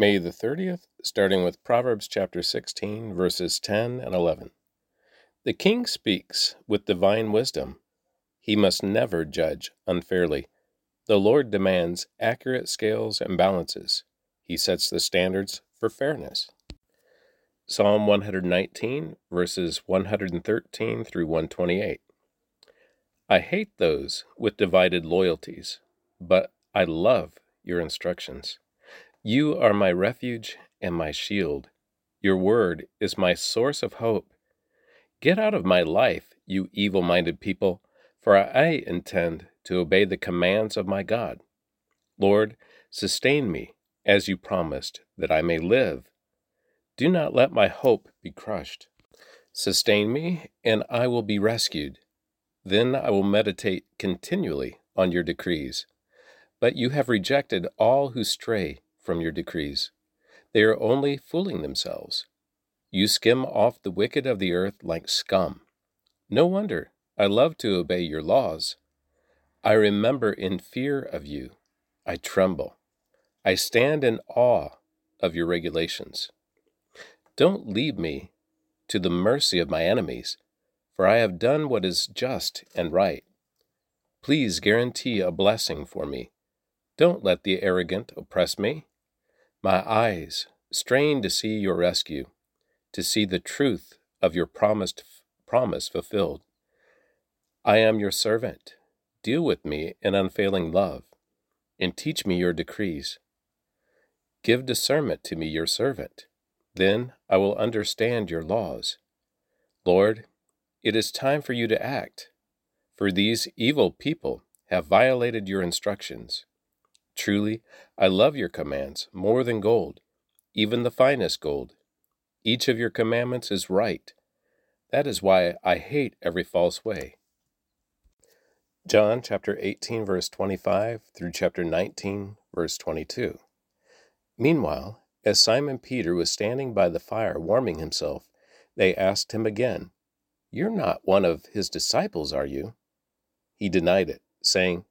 May the 30th, starting with Proverbs chapter 16, verses 10 and 11. The king speaks with divine wisdom. He must never judge unfairly. The Lord demands accurate scales and balances. He sets the standards for fairness. Psalm 119, verses 113 through 128. I hate those with divided loyalties, but I love your instructions. You are my refuge and my shield. Your word is my source of hope. Get out of my life, you evil minded people, for I intend to obey the commands of my God. Lord, sustain me, as you promised, that I may live. Do not let my hope be crushed. Sustain me, and I will be rescued. Then I will meditate continually on your decrees. But you have rejected all who stray from your decrees. They are only fooling themselves. You skim off the wicked of the earth like scum. No wonder I love to obey your laws. I remember in fear of you. I tremble. I stand in awe of your regulations. Don't leave me to the mercy of my enemies, for I have done what is just and right. Please guarantee a blessing for me. Don't let the arrogant oppress me. My eyes strain to see your rescue, to see the truth of your promised promise fulfilled. I am your servant. Deal with me in unfailing love, and teach me your decrees. Give discernment to me, your servant. Then I will understand your laws. Lord, it is time for you to act, for these evil people have violated your instructions. Truly, I love your commands more than gold, even the finest gold. Each of your commandments is right. That is why I hate every false way. John chapter 18, verse 25 through chapter 19, verse 22. Meanwhile, as Simon Peter was standing by the fire warming himself, they asked him again, You're not one of his disciples, are you? He denied it, saying,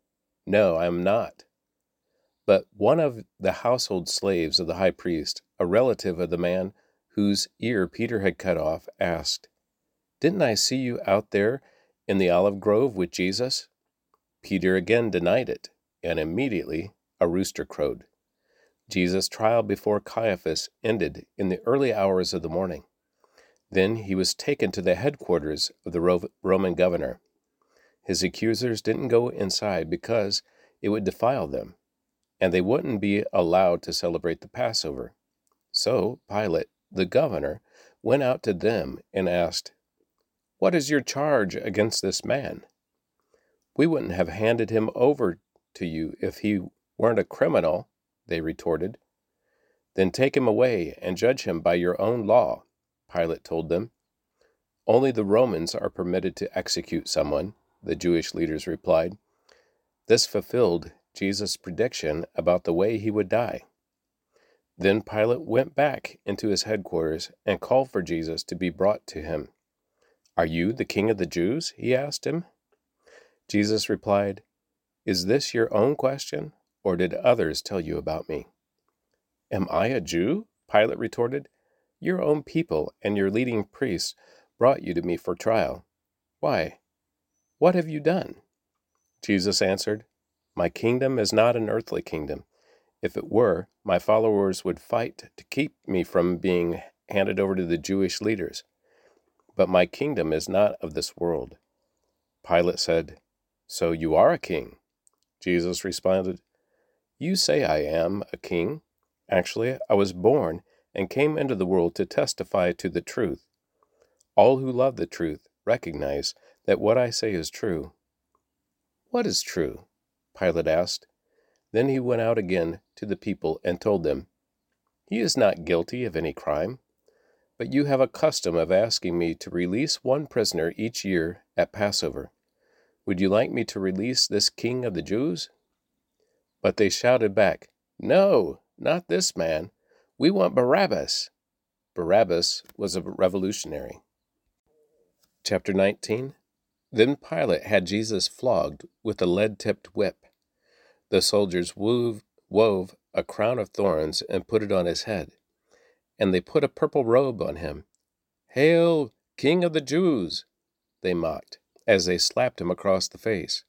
No, I am not. But one of the household slaves of the high priest, a relative of the man whose ear Peter had cut off, asked, Didn't I see you out there in the olive grove with Jesus? Peter again denied it, and immediately a rooster crowed. Jesus' trial before Caiaphas ended in the early hours of the morning. Then he was taken to the headquarters of the Roman governor. His accusers didn't go inside because it would defile them and they wouldn't be allowed to celebrate the Passover. So Pilate, the governor, went out to them and asked, What is your charge against this man? We wouldn't have handed him over to you if he weren't a criminal, they retorted. Then take him away and judge him by your own law, Pilate told them. Only the Romans are permitted to execute someone, the Jewish leaders replied. This fulfilled Jesus' prediction about the way he would die. Then Pilate went back into his headquarters and called for Jesus to be brought to him. Are you the king of the Jews? he asked him. Jesus replied, Is this your own question, or did others tell you about me? Am I a Jew? Pilate retorted. Your own people and your leading priests brought you to me for trial. Why? What have you done? Jesus answered, my kingdom is not an earthly kingdom. If it were, my followers would fight to keep me from being handed over to the Jewish leaders. But my kingdom is not of this world. Pilate said, So you are a king? Jesus responded, You say I am a king. Actually, I was born and came into the world to testify to the truth. All who love the truth recognize that what I say is true. What is true? Pilate asked. Then he went out again to the people and told them, He is not guilty of any crime. But you have a custom of asking me to release one prisoner each year at Passover. Would you like me to release this king of the Jews? But they shouted back, No, not this man. We want Barabbas. Barabbas was a revolutionary. Chapter 19 Then Pilate had Jesus flogged with a lead tipped whip. The soldiers wove, wove a crown of thorns and put it on his head. And they put a purple robe on him. Hail, King of the Jews! They mocked, as they slapped him across the face.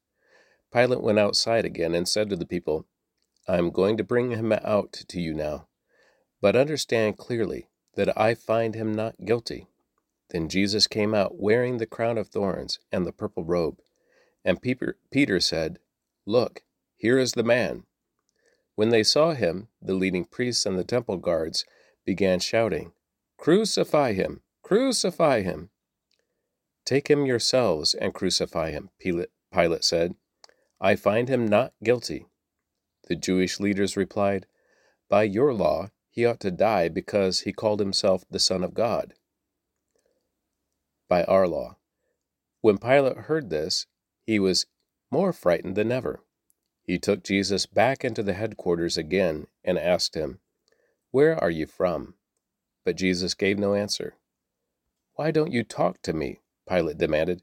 Pilate went outside again and said to the people, I am going to bring him out to you now. But understand clearly that I find him not guilty. Then Jesus came out wearing the crown of thorns and the purple robe. And Peter said, Look, here is the man. When they saw him, the leading priests and the temple guards began shouting, Crucify him! Crucify him! Take him yourselves and crucify him, Pilate said. I find him not guilty. The Jewish leaders replied, By your law, he ought to die because he called himself the Son of God. By our law. When Pilate heard this, he was more frightened than ever. He took Jesus back into the headquarters again and asked him, Where are you from? But Jesus gave no answer. Why don't you talk to me? Pilate demanded.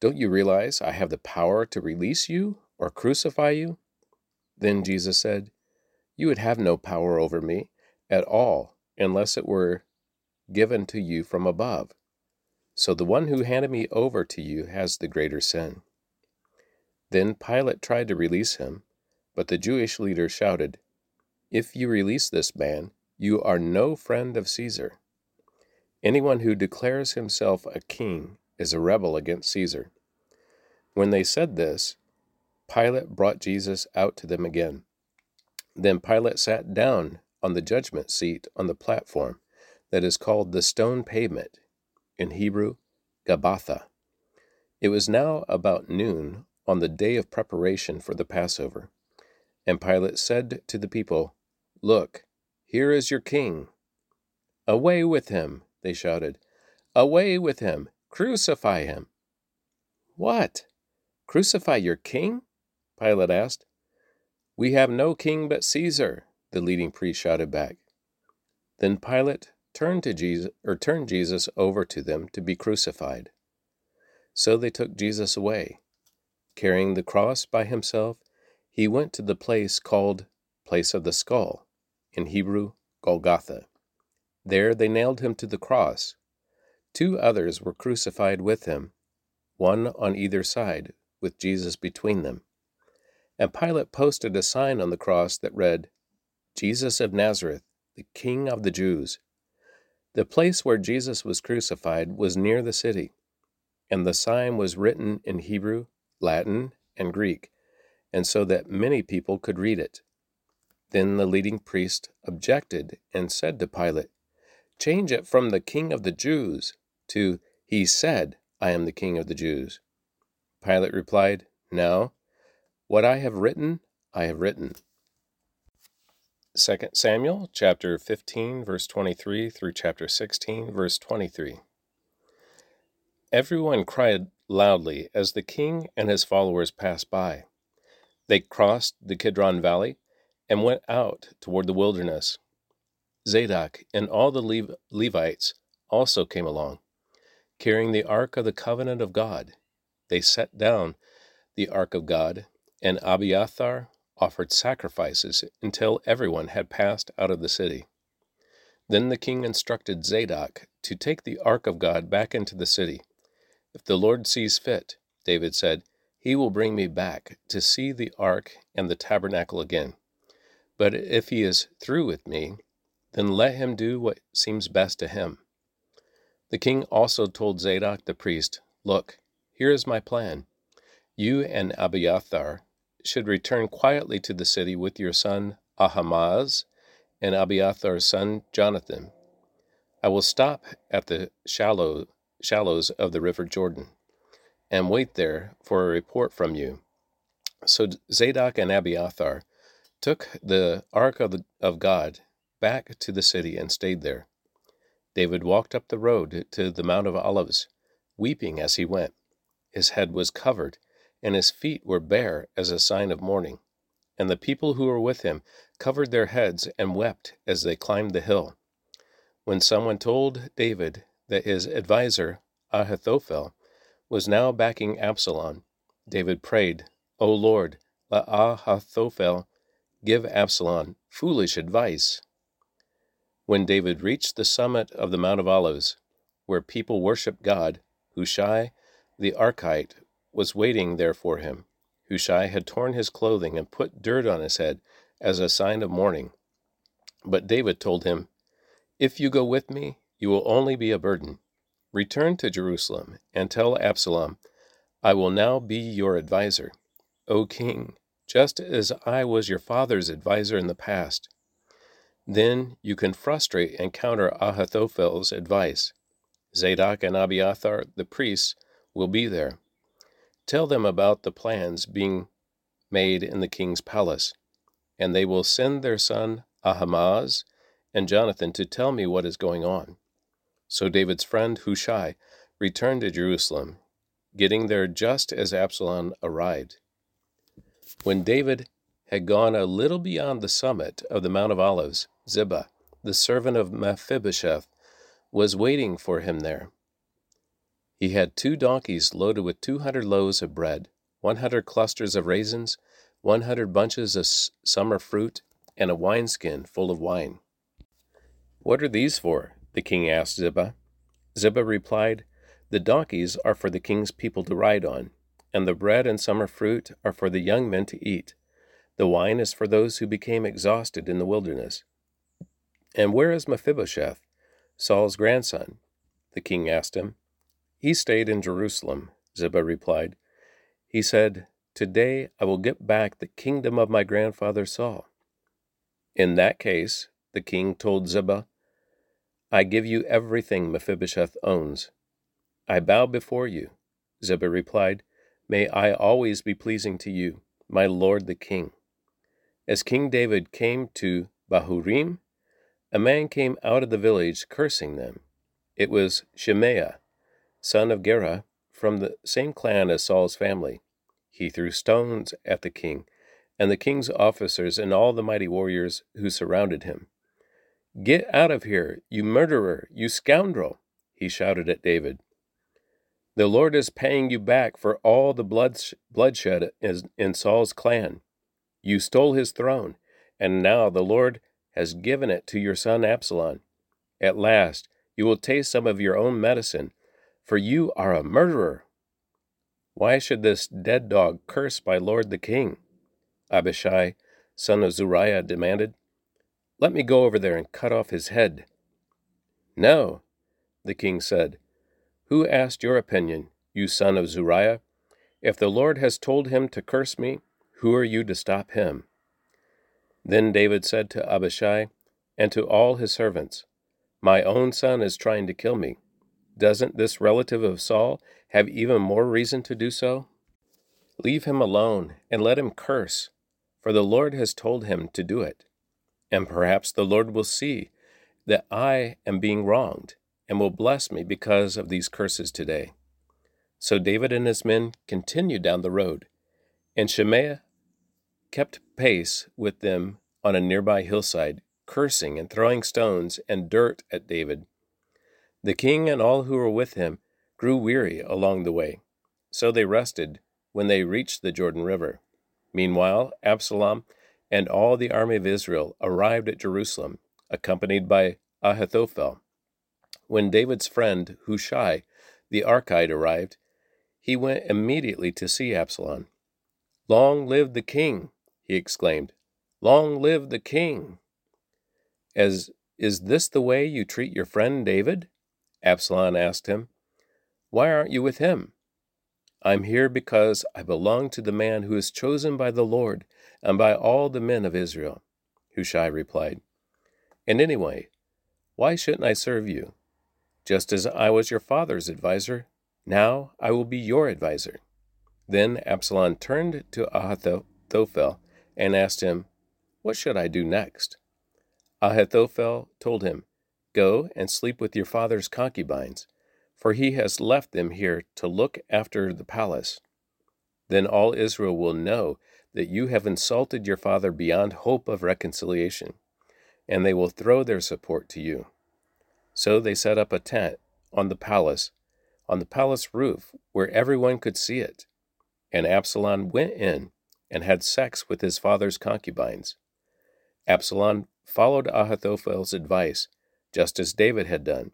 Don't you realize I have the power to release you or crucify you? Then Jesus said, You would have no power over me at all unless it were given to you from above. So the one who handed me over to you has the greater sin. Then Pilate tried to release him, but the Jewish leaders shouted, If you release this man, you are no friend of Caesar. Anyone who declares himself a king is a rebel against Caesar. When they said this, Pilate brought Jesus out to them again. Then Pilate sat down on the judgment seat on the platform that is called the stone pavement, in Hebrew, Gabbatha. It was now about noon on the day of preparation for the Passover. And Pilate said to the people, Look, here is your king. Away with him, they shouted. Away with him! Crucify him! What? Crucify your king? Pilate asked. We have no king but Caesar, the leading priest shouted back. Then Pilate turned to Jesus or turned Jesus over to them to be crucified. So they took Jesus away. Carrying the cross by himself, he went to the place called Place of the Skull, in Hebrew, Golgotha. There they nailed him to the cross. Two others were crucified with him, one on either side, with Jesus between them. And Pilate posted a sign on the cross that read, Jesus of Nazareth, the King of the Jews. The place where Jesus was crucified was near the city, and the sign was written in Hebrew, Latin, and Greek, and so that many people could read it. Then the leading priest objected and said to Pilate, Change it from the King of the Jews to He said, I am the King of the Jews. Pilate replied, No, what I have written, I have written. 2 Samuel chapter 15 verse 23 through chapter 16 verse 23. Everyone cried loudly as the king and his followers passed by. They crossed the Kidron Valley and went out toward the wilderness. Zadok and all the Lev- Levites also came along carrying the ark of the covenant of God. They set down the ark of God, and Abiathar offered sacrifices until everyone had passed out of the city. Then the king instructed Zadok to take the ark of God back into the city. If the Lord sees fit, David said, he will bring me back to see the ark and the tabernacle again. But if he is through with me, then let him do what seems best to him. The king also told Zadok the priest, Look, here is my plan. You and Abiathar should return quietly to the city with your son Ahimaaz and Abiathar's son Jonathan. I will stop at the shallow, shallows of the river Jordan and wait there for a report from you. So Zadok and Abiathar took the ark of, the, of God back to the city and stayed there. David walked up the road to the Mount of Olives, weeping as he went. His head was covered, and his feet were bare as a sign of mourning. And the people who were with him covered their heads and wept as they climbed the hill. When someone told David that his adviser, Ahithophel, was now backing Absalom, David prayed, O Lord, let Ahithophel give Absalom foolish advice. When David reached the summit of the Mount of Olives, where people worshiped God, Hushai the Archite was waiting there for him. Hushai had torn his clothing and put dirt on his head as a sign of mourning. But David told him, If you go with me, you will only be a burden. Return to Jerusalem and tell Absalom, I will now be your adviser, O king, just as I was your father's adviser in the past. Then you can frustrate and counter Ahithophel's advice. Zadok and Abiathar, the priests, will be there. Tell them about the plans being made in the king's palace, and they will send their son Ahimaaz and Jonathan to tell me what is going on. So David's friend Hushai returned to Jerusalem, getting there just as Absalom arrived. When David had gone a little beyond the summit of the Mount of Olives, Ziba, the servant of Mephibosheth, was waiting for him there. He had two donkeys loaded with two hundred loaves of bread, one hundred clusters of raisins, one hundred bunches of summer fruit, and a wineskin full of wine. What are these for? The king asked Ziba. Ziba replied, The donkeys are for the king's people to ride on, and the bread and summer fruit are for the young men to eat. The wine is for those who became exhausted in the wilderness. And where is Mephibosheth, Saul's grandson? The king asked him. He stayed in Jerusalem, Ziba replied. He said, Today I will get back the kingdom of my grandfather Saul. In that case, the king told Ziba, I give you everything Mephibosheth owns. I bow before you. Ziba replied, May I always be pleasing to you, my lord the king. As King David came to Bahurim, a man came out of the village cursing them. It was Shimei, son of Gera, from the same clan as Saul's family. He threw stones at the king, and the king's officers and all the mighty warriors who surrounded him. Get out of here, you murderer, you scoundrel, he shouted at David. The Lord is paying you back for all the bloodshed in Saul's clan. You stole his throne, and now the Lord has given it to your son Absalom. At last, you will taste some of your own medicine for you are a murderer. Why should this dead dog curse my lord the king? Abishai, son of Zeruiah, demanded. Let me go over there and cut off his head. No, the king said. Who asked your opinion, you son of Zeruiah? If the Lord has told him to curse me, who are you to stop him? Then David said to Abishai and to all his servants, My own son is trying to kill me. Doesn't this relative of Saul have even more reason to do so? Leave him alone and let him curse, for the Lord has told him to do it. And perhaps the Lord will see that I am being wronged and will bless me because of these curses today. So David and his men continued down the road, and Shimei kept pace with them on a nearby hillside, cursing and throwing stones and dirt at David. The king and all who were with him grew weary along the way, so they rested when they reached the Jordan River. Meanwhile, Absalom and all the army of Israel arrived at Jerusalem, accompanied by Ahithophel. When David's friend Hushai the Archite arrived, he went immediately to see Absalom. Long live the king! he exclaimed. Long live the king! As is this the way you treat your friend David? Absalom asked him, Why aren't you with him? I'm here because I belong to the man who is chosen by the Lord and by all the men of Israel. Hushai replied, And anyway, why shouldn't I serve you? Just as I was your father's adviser, now I will be your adviser. Then Absalom turned to Ahithophel and asked him, What should I do next? Ahithophel told him, Go and sleep with your father's concubines, for he has left them here to look after the palace. Then all Israel will know that you have insulted your father beyond hope of reconciliation, and they will throw their support to you. So they set up a tent on the palace, on the palace roof, where everyone could see it. And Absalom went in and had sex with his father's concubines. Absalom followed Ahithophel's advice, just as David had done.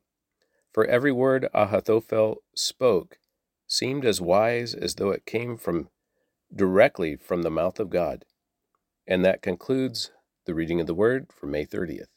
For every word Ahithophel spoke seemed as wise as though it came from directly from the mouth of God. And that concludes the reading of the word for May 30th.